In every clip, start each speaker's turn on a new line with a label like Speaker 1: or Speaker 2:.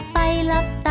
Speaker 1: ดไปหลับ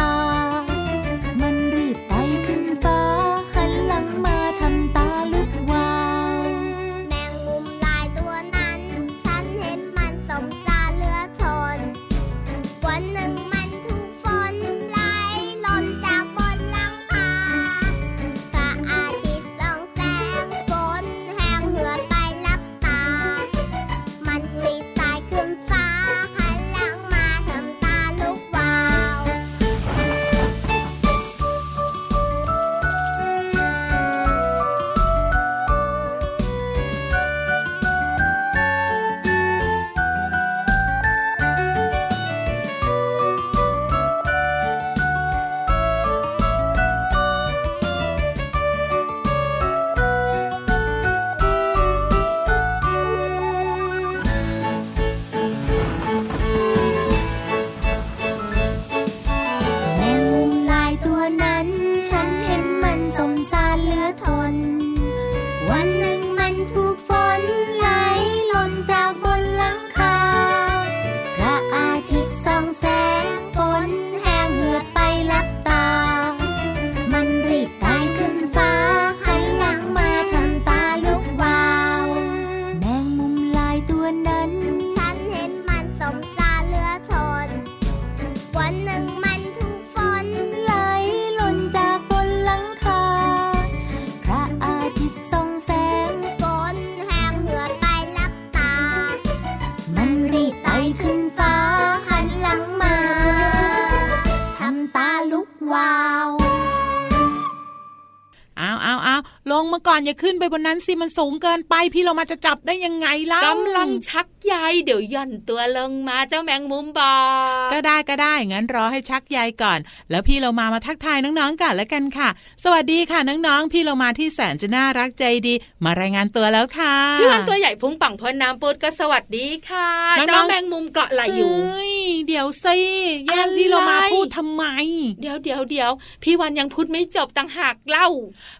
Speaker 1: Aykın
Speaker 2: ก่อนอย่าขึ้นไปบนนั้นสิมันสูงเกินไป พี่เรามาจะจับได้ยังไงล่ะ
Speaker 3: กำลังชักใยเดี๋ยวย่อนตัวลงมาเจ้าแมงมุมบอ
Speaker 2: กก็ได้ก็ได้งั้นรอให้ชักใยก่อน แล้วพี่เรามามาทักทายน้องๆกันแล้วกันค่ะ สวัสดีค่ะน้องๆพี่เรามาที่แสนจะน่ารักใจดี มารายงานตัวแล้วค่ะ
Speaker 3: พี่วันตัวใหญ่พุงปังพนน้ำปูดก็สวัสดีค่ะเจ้าแมงมุมเกาะไหลอยู่
Speaker 2: เดี๋ยวสิแย่งพี่เรามาพูดทำไม
Speaker 3: เดี๋ยวเดี๋ยวเดี๋ยวพี่วันยังพูดไม่จบต่างหากเล่า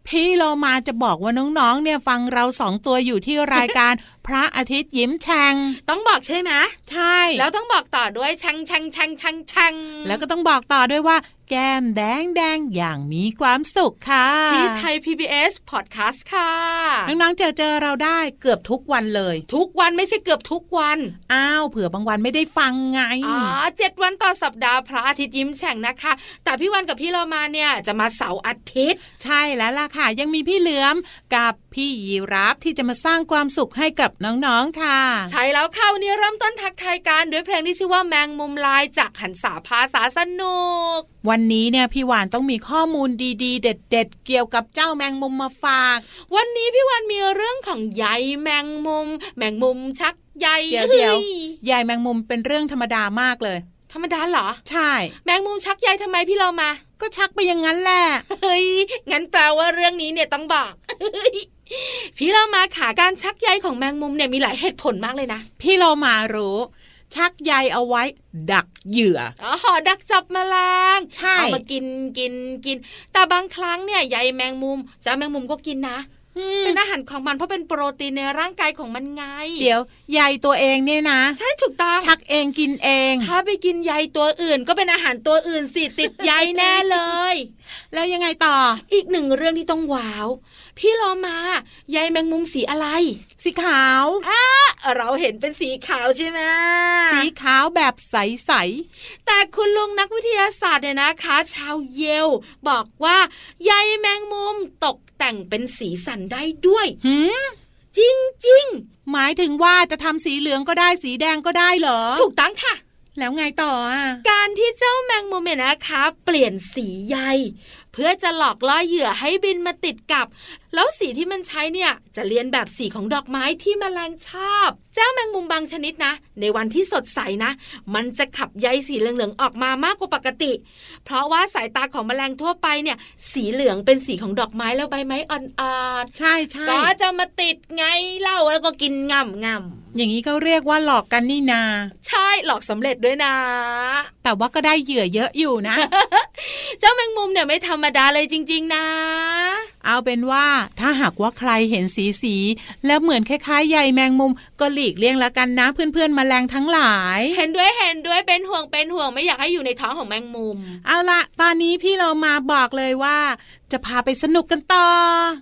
Speaker 2: พี่เรามาจะบอกอกว่าน้องๆเนี่ยฟังเราสองตัวอยู่ที่รายการ พระอาทิตย์ยิ้มแฉ่ง
Speaker 3: ต้องบอกใช่ไหม
Speaker 2: ใช่
Speaker 3: แล้วต้องบอกต่อด้วยชังชังชังชังชัง
Speaker 2: แล้วก็ต้องบอกต่อด้วยว่าแก้มแดงแดงอย่างมีความสุขค่ะ
Speaker 3: ที่ไทย PBS Podcast ค่ะ
Speaker 2: น้องๆเจอเจอเราได้เกือบทุกวันเลย
Speaker 3: ทุกวันไม่ใช่เกือบทุกวัน
Speaker 2: อ้าวเผื่อบางวันไม่ได้ฟังไง
Speaker 3: อ๋อเจ็ดวันต่อสัปดาห์พระอาทิตย์ยิ้มแฉ่งนะคะ แต่พี่วันกับพี่เรามาเนี่ยจะมาเสาร์อาทิตย์
Speaker 2: ใช่แล้วล่ะค่ะ ยังมีพี่เหลือมกับพี่ยีรับที่จะมาสร้างความสุขให้กับน้องๆค่ะ
Speaker 3: ใช่แล้วค่ะวันนี้เริ่มต้นทักทายกันด้วยเพลงที่ชื่อว่าแมงมุมลายจากหันสาภาษาสนุก
Speaker 2: วันนี้เนี่ยพี่วานต้องมีข้อมูลดีๆ เด็ด ๆ เกี่ยวกับเจ้าแมงมุมมาฝาก
Speaker 3: วันนี้พี่วานมีเรื่องของใยแมงมุม แมงมุมชักใย
Speaker 2: เดี๋ยวเดี๋ยวใยแมงมุมเป็นเรื่องธรรมดามากเลย
Speaker 3: ธรรมดาเหรอ
Speaker 2: ใช่
Speaker 3: แมงมุมชักใยทำไมพี่เรามา
Speaker 2: ก็ชักไปอย่างนั้นแหละ
Speaker 3: เฮ้ยงั้นแปลว่าเรื่องนี้เนี่ยต้องบอก พี่เรามาขาการชักใยของแมงมุมเนี่ยมีหลายเหตุผลมากเลยนะ
Speaker 2: พี่เรามารู้ชักใยเอาไว้ ดักเหยื่อ
Speaker 3: อ๋อ ดักจับแมลง
Speaker 2: ใช่
Speaker 3: เอามากินกินกิน แต่บางครั้งเนี่ยใยแมงมุมจ้าแมงมุมก็กินนะ เป็นอาหารของมันเพราะเป็นโปรตีนในร่างกายของมันไง
Speaker 2: เดี๋ยวใยตัวเองเนี่ยนะ
Speaker 3: ใช่ถูกต้อง
Speaker 2: ชักเองกินเอง
Speaker 3: ถ้าไปกินใยตัวอื่น ก็เป็นอาหารตัวอื่นสิติดใยแน่เลย
Speaker 2: แล้วยังไงต่อ
Speaker 3: อีกหนึ่งเรื่องที่ต้องว้าว พี่รอมาใยแมงมุมสีอะไร
Speaker 2: สีขาว
Speaker 3: อะเราเห็นเป็นสีขาวใช่ไหม
Speaker 2: สีขาวแบบใส
Speaker 3: ๆแต่คุณลุงนักวิทยาศาสตร์เนี่ยนะคะ ชาวเยลบอกว่าใยแมงมุมตก แต่งเป็นสีสันได้ด้วย
Speaker 2: หื
Speaker 3: จริงจริง
Speaker 2: หมายถึงว่าจะทำสีเหลืองก็ได้สีแดงก็ได้เหรอ
Speaker 3: ถูกต้องค่ะ
Speaker 2: แล้วไงต่ออะ
Speaker 3: การที่เจ้าแมงมุมเนี่ยนะคะ เปลี่ยนสีใย เพื่อจะหลอกล่อเหยื่อให้บินมาติดกับ แล้วสีที่มันใช้เนี่ยจะเลียนแบบสีของดอกไม้ที่มแมลงชอบ เจ้าแมงมุมบางชนิดนะ ในวันที่สดใสนะ มันจะขับใยสีเหลืองๆออกมามากกว่าปกติ เพราะว่าสายตาของแมลงทั่วไปเนี่ย สีเหลืองเป็นสีของดอกไม้แล้วใบไม้อ่อน
Speaker 2: ใช่ใช่
Speaker 3: ๆก็จะมาติดไงเล่าแล้วก็กินง่ำง่ำ
Speaker 2: อย่างนี้เขาเรียกว่าหลอกกันนี่นา
Speaker 3: ใช่หลอกสำเร็จด้วยนะ
Speaker 2: แต่ว่าก็ได้เหยื่อเยอะอยู่นะ
Speaker 3: เจ้าแมงมุมเนี่ยไม่ธรรมดาเลยจริง ๆ นะ
Speaker 2: เอาเป็นว่าถ้าหากว่าใครเห็นสีสี แล้วเหมือนคล้ายๆใยแมงมุม ก็หลีกเลี่ยงละกันนะเพื่อนๆมแมลงทั้งหลาย
Speaker 3: เห็นด้วยเห็นด้วยเป็นห่วงเป็นห่วงไม่อยากให้อยู่ในท้องของแมงมุม
Speaker 2: เอาละตอนนี้พี่เรามาบอกเลยว่า จะพาไปสนุกกันต่อ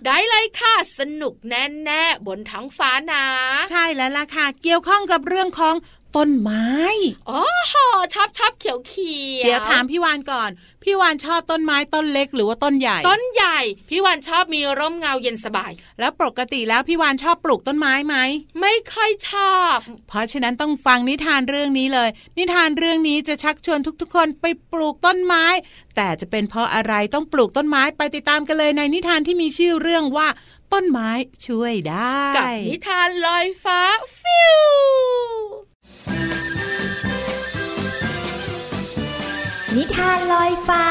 Speaker 3: ได้เลยค่ะสนุกแน่ๆบนท้องฟ้านะ
Speaker 2: ใช่แล้วล่ะค่ะเกี่ยวข้องกับเรื่องของ ต้นไม้
Speaker 3: อ๋อชอบชอบเขียวเขียว
Speaker 2: เดี๋ยวถามพี่วานก่อน พี่วานชอบต้นไม้ต้นเล็กหรือว่าต้นใหญ่
Speaker 3: ต้นใหญ่ พี่วันชอบมีร่มเงาเย็นสบาย
Speaker 2: แล้วปกติแล้วพี่วานชอบปลูกต้นไม้ไหม
Speaker 3: ไม่ค่อยชอบ
Speaker 2: เพราะฉะนั้นต้องฟังนิทานเรื่องนี้เลย นิทานเรื่องนี้จะชักชวนทุกๆ คนไปปลูกต้นไม้ แต่จะเป็นเพราะอะไรต้องปลูกต้นไม้ไปติดตามกันเลยในนิทานที่มีชื่อเรื่องว่า ต้นไม้ช่วยได้
Speaker 3: กับนิทานลอยฟ้าฟิว
Speaker 4: นิทานลอยฟ้า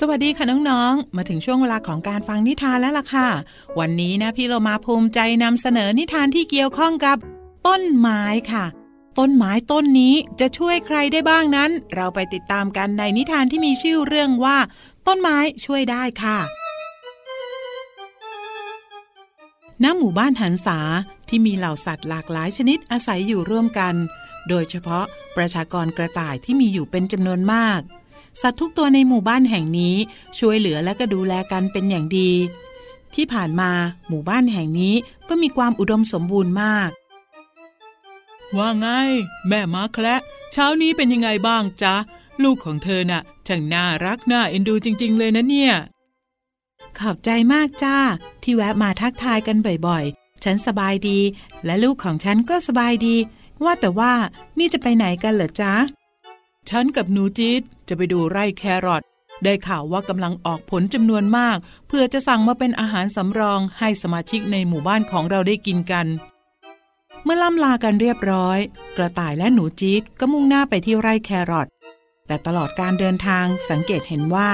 Speaker 2: สวัสดีค่ะน้องๆ มาถึงช่วงเวลาของการฟังนิทานแล้วล่ะค่ะ วันนี้นะพี่เรามาภูมิใจนำเสนอนิทานที่เกี่ยวข้องกับต้นไม้ค่ะ ต้นไม้ต้นนี้จะช่วยใครได้บ้างนั้น เราไปติดตามกันในนิทานที่มีชื่อเรื่องว่า ต้นไม้ช่วยได้ค่ะ ณหมู่บ้านหันษาที่มีเหล่าสัตว์หลากหลายชนิดอาศัยอยู่ร่วมกัน โดยเฉพาะประชากรกระต่ายที่มีอยู่เป็นจำนวนมาก สัตว์ทุกตัวในหมู่บ้านแห่งนี้ช่วยเหลือและก็ดูแลกันเป็นอย่างดี ที่ผ่านมาหมู่บ้านแห่งนี้ก็มีความอุดมสมบูรณ์มาก ว่าไง แม่มาแคละเช้านี้เป็นยังไงบ้างจ๊ะ ลูกของเธอน่ะช่างน่ารักน่าเอ็นดูจริง ๆ เลยนะเนี่ย ขอบใจมากจ้า ที่แวะมาทักทายกันบ่อยๆ ฉันสบายดี และลูกของฉันก็สบายดี ว่าแต่ว่านี่จะไปไหนกันเหรอจ๊ะ ฉันกับหนูจี๊ดจะไปดูไร่แครอทได้ข่าวว่ากำลังออกผลจำนวนมาก เพื่อจะสั่งมาเป็นอาหารสำรองให้สมาชิกในหมู่บ้านของเราได้กินกัน เมื่อล่ำลากันเรียบร้อย กระต่ายและหนูจี๊ดก็มุ่งหน้าไปที่ไร่แครอทแต่ตลอดการเดินทางสังเกตเห็นว่า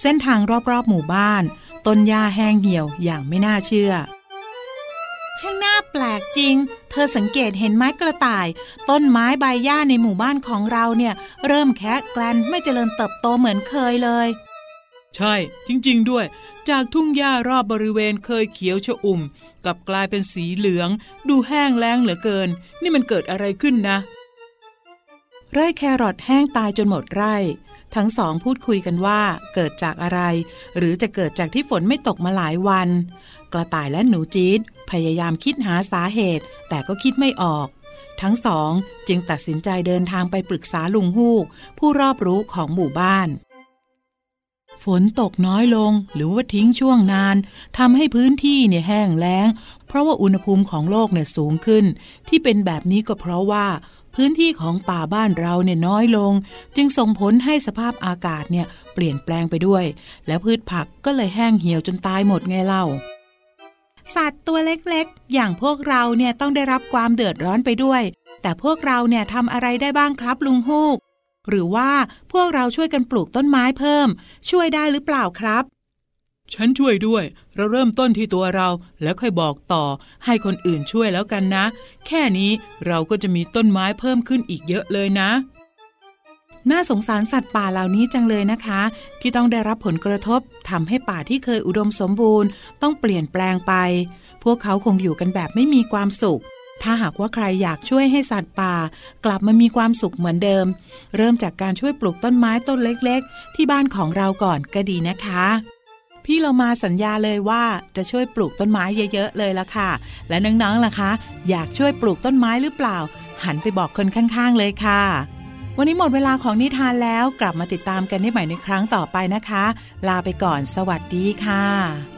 Speaker 2: เส้นทางรอบๆหมู่บ้าน ต้นหญ้าแห้งเหี่ยวอย่างไม่น่าเชื่อ ช่างน่าแปลกจริง เธอสังเกตเห็นไม้กระต่าย ต้นไม้ใบหญ้าในหมู่บ้านของเราเนี่ย เริ่มแคะแกลนไม่เจริญเติบโตเหมือนเคยเลย ใช่ จริง ๆ ด้วย จากทุ่งหญ้ารอบบริเวณเคยเขียวชอุ่มกลับกลายเป็นสีเหลือง ดูแห้งแล้งเหลือเกิน นี่มันเกิดอะไรขึ้นนะ ไร่แครอทแห้งตายจนหมดไร่ ทั้งสองพูดคุยกันว่าเกิดจากอะไร หรือจะเกิดจากที่ฝนไม่ตกมาหลายวัน กระต่ายและหนูจี๊ดพยายามคิดหาสาเหตุ แต่ก็คิดไม่ออก ทั้งสองจึงตัดสินใจเดินทางไปปรึกษาลุงฮูก ผู้รอบรู้ของหมู่บ้าน ฝนตกน้อยลงหรือว่าทิ้งช่วงนานทำให้พื้นที่เนี่ยแห้งแล้ง เพราะว่าอุณหภูมิของโลกเนี่ยสูงขึ้น ที่เป็นแบบนี้ก็เพราะว่า พื้นที่ของป่าบ้านเราเนี่ยน้อยลง จึงส่งผลให้สภาพอากาศเนี่ยเปลี่ยนแปลงไปด้วย และพืชผักก็เลยแห้งเหี่ยวจนตายหมดไงเล่า สัตว์ตัวเล็กๆ อย่างพวกเราเนี่ยต้องได้รับความเดือดร้อนไปด้วย แต่พวกเราเนี่ยทำอะไรได้บ้างครับลุงฮูก หรือว่าพวกเราช่วยกันปลูกต้นไม้เพิ่ม ช่วยได้หรือเปล่าครับ ฉันช่วยด้วย เราเริ่มต้นที่ตัวเราแล้วค่อยบอกต่อ ให้คนอื่นช่วยแล้วกันนะ แค่นี้เราก็จะมีต้นไม้เพิ่มขึ้นอีกเยอะเลยนะ น่าสงสารสัตว์ป่าเหล่านี้จังเลยนะคะ ที่ต้องได้รับผลกระทบทำให้ป่าที่เคยอุดมสมบูรณ์ ต้องเปลี่ยนแปลงไป พวกเขาคงอยู่กันแบบไม่มีความสุข ถ้าหากว่าใครอยากช่วยให้สัตว์ป่า กลับมามีความสุขเหมือนเดิม เริ่มจากการช่วยปลูกต้นไม้ต้นเล็ก ๆ ที่บ้านของเราก่อนก็ดีนะคะ พี่เรามาสัญญาเลยว่าจะช่วยปลูกต้นไม้เยอะๆเลยละค่ะ และน้องๆล่ะคะ อยากช่วยปลูกต้นไม้หรือเปล่า หันไปบอกคนข้างๆเลยค่ะ วันนี้หมดเวลาของนิทานแล้วกลับมาติดตามกันได้ใหม่ในครั้งต่อไปนะคะ ลาไปก่อนสวัสดีค่ะ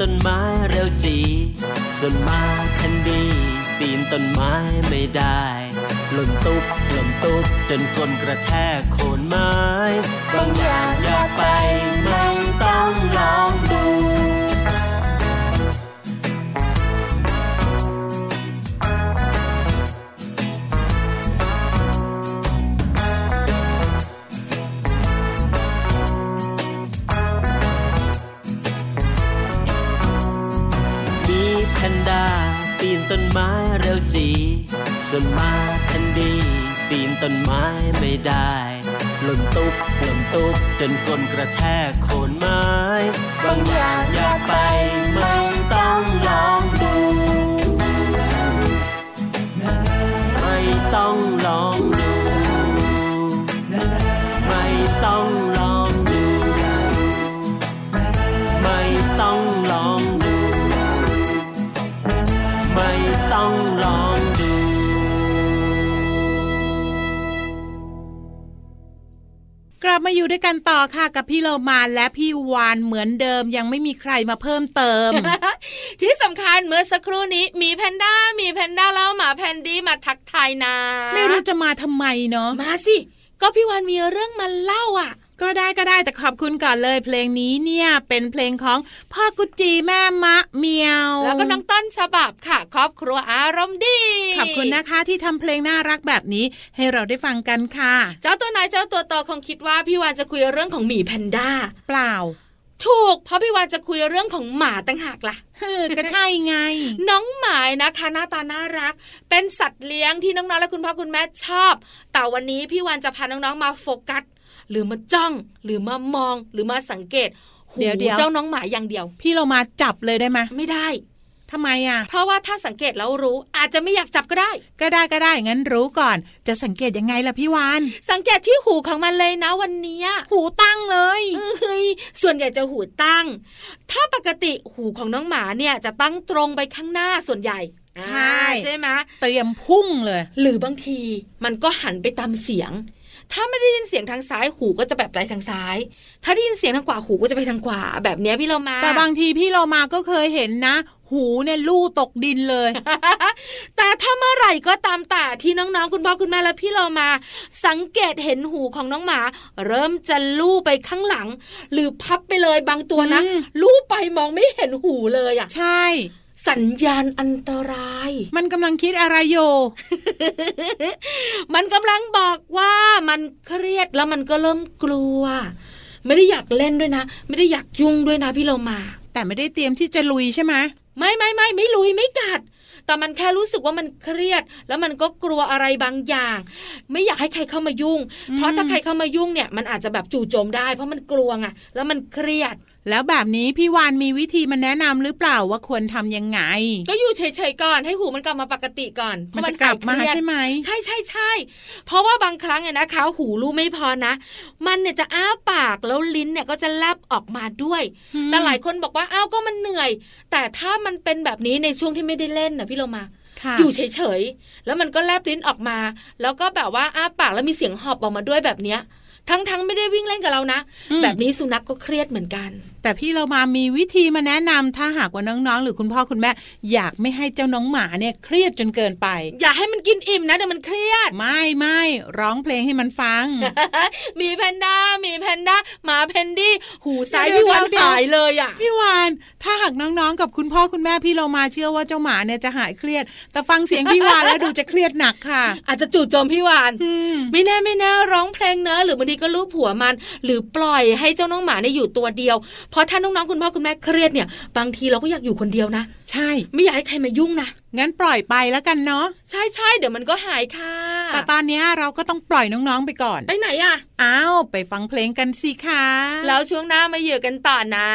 Speaker 5: ต้นไม้เร็วจี ส่วนมาทันดีปีนต้นไม้ไม่ได้หล่นตุ๊บหล่นตุ๊บจนก้นกระแทกโคนไม้ บางอย่างอย่าไปไม่ต้องลองดู ต้นไม้เร็วจี ส่วนมาทันดีปีนต้นไม้ไม่ได้หล่นตุ๊บหล่นตุ๊บจนกลนกระแทกโคนไม้ บางอย่างอยากไปไม่
Speaker 2: อยู่ด้วยกันต่อค่ะกับพี่โลมาและพี่วานเหมือนเดิมยังไม่มีใครมาเพิ่มเติม
Speaker 3: ที่สำคัญเมื่อสักครู่นี้มีแพนด้ามีแพนด้าแล้วหมาแพนดี้มาทักทายนะ
Speaker 2: ไม่รู้จะมาทำไมเนาะ
Speaker 3: มาสิก็พี่วันมีเรื่องมาเล่าอะ
Speaker 2: ก็ได้ก็ได้แต่ขอบคุณก่อนเลยเพลงนี้เนี่ยเป็นเพลงของพ่อกุจีแม่มะเมียว
Speaker 3: แล้วก็น้องต้นฉบับค่ะ ครอบครัวอารมณ์ดี
Speaker 2: ขอบคุณนะคะที่ทำเพลงน่ารักแบบนี้ให้เราได้ฟังกันค่ะ
Speaker 3: เจ้าตัวไหนายเจ้าตัวโตคงคิดว่าพี่วานจะคุยเรื่องของหมีแพนด้า
Speaker 2: เปล่า
Speaker 3: ถูกเพราะพี่วานจะคุยเรื่องของหมาตั้งหากล่ะ
Speaker 2: เฮ้อก็ใช่ไง
Speaker 3: น้องหมายนะคะหน้าตาน่ารัก เป็นสัตว์เลี้ยงที่น้องๆและคุณพ่อคุณแม่ชอบ แต่วันนี้พี่วันจะพาน้องๆมาโฟกัส หรือมาจ้อง หรือมามอง หรือมาสังเกตหู
Speaker 2: เดี๋ยวเดี๋ยว
Speaker 3: เจ้าน้องหมาอย่างเดียว
Speaker 2: พี่เรามาจับเลยได้ไหม
Speaker 3: ไม่ได้
Speaker 2: ทำไมอะ
Speaker 3: เพราะว่าถ้าสังเกตแล้วรู้อาจจะไม่อยากจับก็ได้
Speaker 2: ก็ได้ก็ได้งั้นรู้ก่อน จะสังเกตยังไงล่ะพี่วาน
Speaker 3: สังเกตที่หูของมันเลยนะวันเนี้ย
Speaker 2: หูตั้งเลย
Speaker 3: เอ้ยส่วนใหญ่จะหูตั้ง ถ้าปกติหูของน้องหมาเนี่ยจะตั้งตรงไปข้างหน้าส่วนใหญ่
Speaker 2: ใช่
Speaker 3: อ่าใช่ไหม
Speaker 2: เตรียมพุ่งเลย
Speaker 3: หรือบางทีมันก็หันไปตามเสียง ถ้าไม่ได้ยินเสียงทางซ้ายหูก็จะแบบไปทางซ้าย ถ้าได้ยินเสียงทางขวาหูก็จะไปทางขวา แบบเนี้ยพี่เรามา
Speaker 2: แต่บางทีพี่เรามาก็เคยเห็นนะหูเนี่ยลู่ตกดินเลย
Speaker 3: แต่ถ้าเมื่อไหร่ก็ตามแต่ที่น้องๆ คุณพ่อคุณแม่และพี่เรามา สังเกตเห็นหูของน้องหมา เริ่มจะลู่ไปข้างหลัง หรือพับไปเลยบางตัวนะ
Speaker 2: อืม
Speaker 3: ลู่ไปมองไม่เห็นหูเลยอะ
Speaker 2: ใช่
Speaker 3: สัญญาณอันตราย
Speaker 2: มันกำลังคิดอะไรอยู่
Speaker 3: มันกำลังบอกว่ามันเครียดแล้วมันก็เริ่มกลัว ไม่ได้อยากเล่นด้วยนะ ไม่ได้อยากยุ่งด้วยนะพี่เรามา
Speaker 2: แต่ไม่ได้เตรียมที่จะลุยใช่ไหม
Speaker 3: ไม่ไม่ไม่ไม่ลุยไม่กัดแต่มันแค่รู้สึกว่ามันเครียด แล้วมันก็กลัวอะไรบางอย่าง ไม่อยากให้ใครเข้ามายุ่ง เพราะถ้าใครเข้ามายุ่งเนี่ยมันอาจจะแบบจู่โจมได้ เพราะมันกลัวไงแล้วมันเครียด
Speaker 2: แล้วแบบนี้พี่วานมีวิธีมาแนะนำหรือเปล่าว่าควรทำยังไง
Speaker 3: ก็อยู่เฉยๆก่อนให้หูมันกลับมาปกติก่อน
Speaker 2: มัน
Speaker 3: เพ
Speaker 2: จะ
Speaker 3: รา
Speaker 2: กลับมา
Speaker 3: หยเครียด
Speaker 2: ใช่ไหม
Speaker 3: ใช่ใช่ใช่เพราะว่าบางครั้งเนี่ยนะคะ หูรู้ไม่พอนะ มันเนี่ยจะอ้าปากแล้วลิ้นเนี่ยก็จะแลบออกมาด้วย
Speaker 2: อืม
Speaker 3: แต่หลายคนบอกว่าอ้าวก็มันเหนื่อย แต่ถ้ามันเป็นแบบนี้ในช่วงที่ไม่ได้เล่นนะพี่เรามา
Speaker 2: ค่ะ
Speaker 3: อยู่เฉยๆ แล้วมันก็แลบลิ้นออกมา แล้วก็แบบว่าอ้าปากแล้วมีเสียงหอบออกมาด้วยแบบเนี้ย ทั้งๆ ไม่ได้วิ่งเล่นกับเรานะ
Speaker 2: อืม
Speaker 3: แบบนี้สุนัขกก็เครียดเหมือนกัน
Speaker 2: แต่พี่เรามามีวิธีมาแนะนำถ้าหากว่าน้องๆ หรือคุณพ่อคุณแม่ อยากไม่ให้เจ้าน้องหมาเนี่ยเครียดจนเกินไป
Speaker 3: อย่าให้มันกินอิ่มนะเดี๋ยวมันเครียด
Speaker 2: ไม่ไม่ร้องเพลงให้มันฟัง
Speaker 3: มีแพนด้ามีแพนด้าหมาแพนดี้หูซ้าย
Speaker 2: เดี๋ยว
Speaker 3: พี่วัน
Speaker 2: เดี๋ยว
Speaker 3: หายเลยอะ
Speaker 2: พี่วานถ้าหากน้องๆ กับคุณพ่อคุณแม่พี่เรามาเชื่อว่าเจ้าหมาเนี่ยจะหายเครียด แต่ฟังเสียงพี่วานแล้วดูจะเครียดหนักค่ะ
Speaker 3: อาจจะจู่โจมพี่วาน
Speaker 2: อืม
Speaker 3: ไม่แน่ไม่แน่ร้องเพลงเนอะหรือบางทีก็ลูบหัวมัน หรือปล่อยให้เจ้าน้องหมาเนี่ยอยู่ตัวเดียวเพราะถ้าน้องๆคุณพ่อคุณแม่เครียดเนี่ย บางทีเราก็อยากอยู่คนเดียวนะ
Speaker 2: ใช่
Speaker 3: ไม่อยากให้ใครมายุ่งนะ
Speaker 2: งั้นปล่อยไปแล้วกันเนาะ
Speaker 3: ใช่ใช่เดี๋ยวมันก็หายค่ะ
Speaker 2: แต่ตอนเนี้ยเราก็ต้องปล่อยน้องๆไปก่อน
Speaker 3: ไปไหนอะ
Speaker 2: อ้าวไปฟังเพลงกันสิคะ
Speaker 3: แล้วช่วงหน้ามาอยู่กันต่อนะ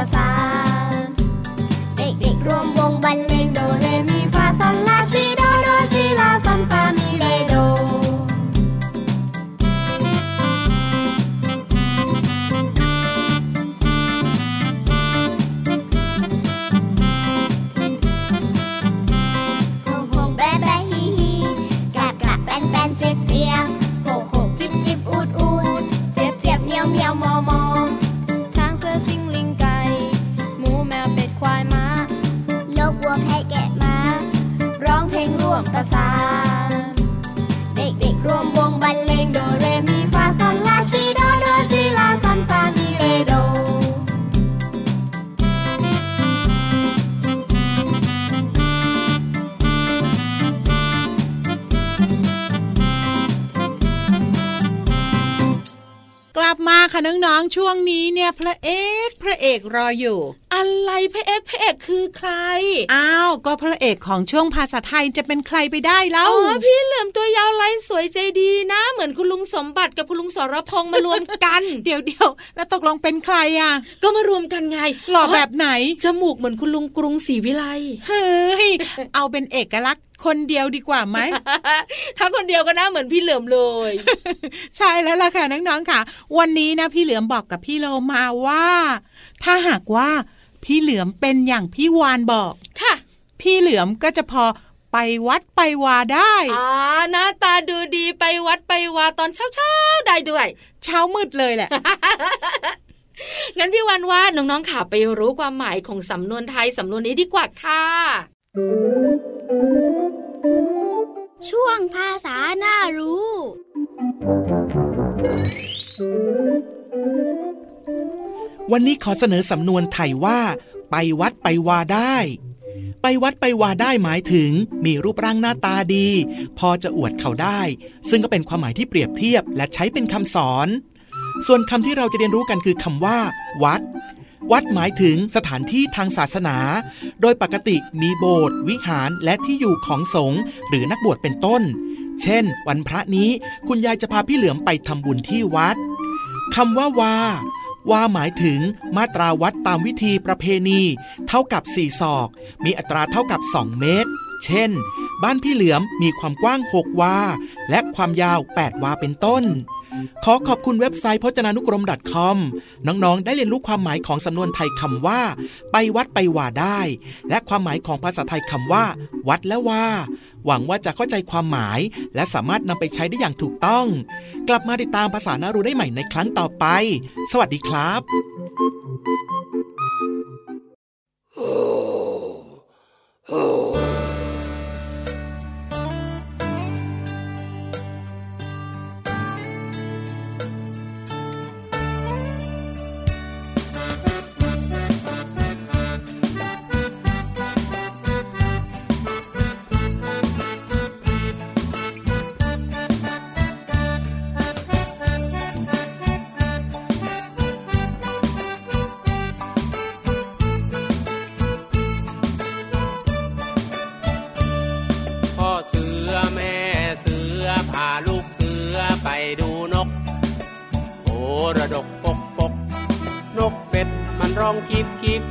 Speaker 6: ล
Speaker 7: งร่วมประสาน
Speaker 6: เด็กๆรวมวงบรรเลง
Speaker 2: เอกรออยู่
Speaker 3: อะไรพระเอกพระเอกคือใคร
Speaker 2: อ้าว ก็พระเอกของช่วงภาษาไทยจะเป็นใครไปได้แล้
Speaker 3: อ๋
Speaker 2: ว
Speaker 3: อพี่เหลือมตัวยาวลายสวยใจดีนะ เหมือนคุณลุงสมบัติกับคุณลุงสรพงษ์มารวมกัน
Speaker 2: เดี๋ยวเดียวแล้วตกลงเป็นใครอะ
Speaker 3: ก็มารวมกันไง
Speaker 2: หล่อแบบไหน
Speaker 3: จมูกเหมือนคุณลุงกรุงศรีวิไล
Speaker 2: เฮ้ย เอาเป็นเอกลักษณ์ คนเดียวดีกว่าไหม
Speaker 3: ถ้าคนเดียวก็น่าเหมือนพี่เหลือมเลย
Speaker 2: ใช่แล้วล่ะค่ะน้องๆค่ะ วันนี้นะพี่เหลือมบอกกับพี่โลมาว่า ถ้าหากว่าพี่เหลือมเป็นอย่างพี่วานบอก
Speaker 3: ค่ะ
Speaker 2: พี่เหลือมก็จะพอไปวัดไปวาได้
Speaker 3: อ่าหน้าตาดูดีไปวัดไปวาตอนเช้าๆได้ด้วย
Speaker 2: เช้ามืดเลยแหละ
Speaker 3: งั้นพี่วันว่าน้องๆค่ะไปรู้ความหมายของสำนวนไทยสำนวนนี้ดีกว่าค่ะ
Speaker 6: ช่วงภาษาหน้ารู้
Speaker 8: วันนี้ขอเสนอสำนวนไทยว่า ไปวัดไปวาได้ ไปวัดไปวาได้หมายถึง มีรูปร่างหน้าตาดี พอจะอวดเขาได้ ซึ่งก็เป็นความหมายที่เปรียบเทียบและใช้เป็นคำสอน ส่วนคำที่เราจะเรียนรู้กันคือคำว่า วัด วัดหมายถึงสถานที่ทางศาสนา โดยปกติมีโบสถ์วิหารและที่อยู่ของสงฆ์หรือนักบวชเป็นต้น เช่น วันพระนี้คุณยายจะพาพี่เหลือมไปทำบุญที่วัดคำว่าวาวาหมายถึงมาตราวัดตามวิธีประเพณี เท่ากับ 4 ศอก มีอัตราเท่ากับ 2 เมตร เช่น บ้านพี่เหลือมมีความกว้าง 6 วา และความยาว 8 วาเป็นต้น ขอขอบคุณเว็บไซต์พจนานุกรม .com น้องๆ ได้เรียนรู้ความหมายของสำนวนไทยคำว่า ไปวัดไปว่าได้ และความหมายของภาษาไทยคำว่า วัดและว่าหวังว่าจะเข้าใจความหมาย และสามารถนำไปใช้ได้อย่างถูกต้อง กลับมาติดตามภาษานารู้ได้ใหม่ในครั้งต่อไป สวัสดีครับ
Speaker 9: เา
Speaker 4: ลูกเสือไปดูนกโอระดกปกปก นกเป็ดมันร้องคิบคิบ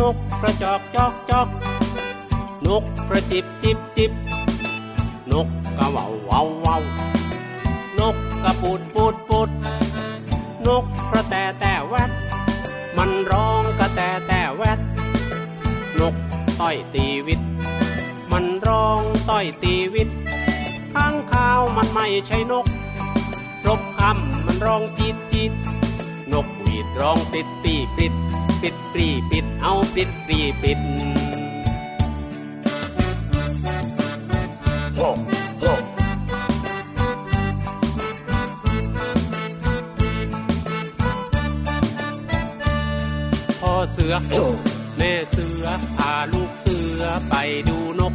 Speaker 4: นกกระจอกจอกจอกนกกระจิบจิบจิบนกกระว่าววาววาวนกกระปูดปูดปูดนกกระแตแต่แวดมันร้องกระแตแต่แวดนกต้อยตีวิต มันร้องต้อยตีวิต ข้างข้าวมันไม่ใช่นกรบคำมันร้องจีดจีดนกหวีดร้องปิดปีปิด ปิดปรีปิดเอาปิดปรีปิดโฮโฮพ่อเสือแม่เสือพาลูกเสือไปดูนก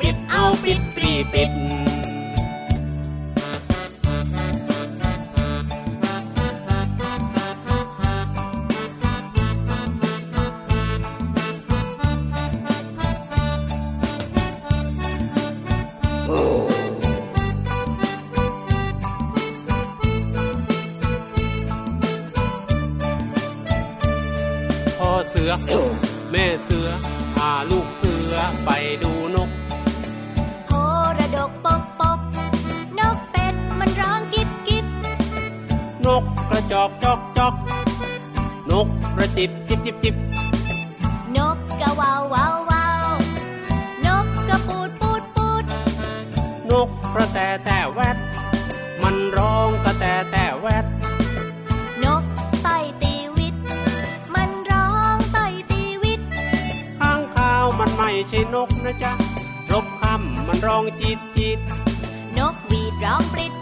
Speaker 4: ปิดเอาปิดปีปิด จิบจิบจิบจิบ
Speaker 10: นกกะวาววาววาวนกกระปูดปูดปูด
Speaker 4: นกกระแตแต่แวด มันร้องกระแตแต่แวด
Speaker 10: นกไต่ตีวิต มันร้องไต่ตีวิต
Speaker 4: ข้างข้าวมันไม่ใช่นกนะจ๊ะรบคำมันร้องจีดจีด
Speaker 10: นกหวีดร้องปริดปรีปริด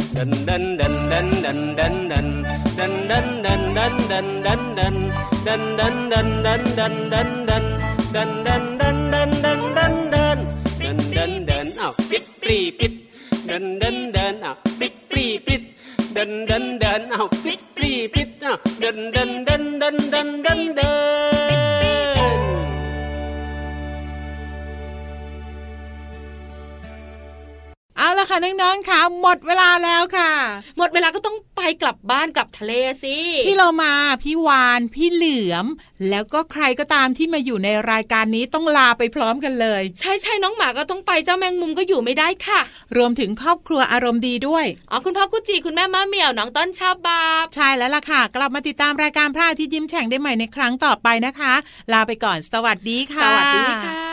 Speaker 10: ดั
Speaker 4: นเอ้าปิดปรีปิดดันดันดันเอ้าปิดปรีปิดดันดันดันเอาปิดปรีปิดเอาดันดันดันดันดัน
Speaker 2: ค่ะน้องๆค่ะ หมดเวลาแล้วค่ะ
Speaker 1: หมดเวลาก็ต้องไปกลับบ้านกลับทะเลสิ
Speaker 2: พี่เรามาพี่วานพี่เหลือม แล้วก็ใครก็ตามที่มาอยู่ในรายการนี้ต้องลาไปพร้อมกันเลย
Speaker 1: ใช่ใช่น้องหมาก็ต้องไปเจ้าแมงมุมก็อยู่ไม่ได้ค่ะ
Speaker 2: รวมถึงครอบครัวอารมณ์ดีด้วย
Speaker 1: อ๋อคุณพ่อกุจิคุณแม่มะเหมียวน้องต้นชาบาบ
Speaker 2: ใช่แล้วล่ะค่ะ กลับมาติดตามรายการพระอาทิตย์ยิ้มแฉ่งได้ใหม่ในครั้งต่อไปนะคะ ลาไปก่อนสวัสดีค่ะ
Speaker 1: สวัสดีค่ะ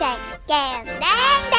Speaker 11: ส
Speaker 1: ดใ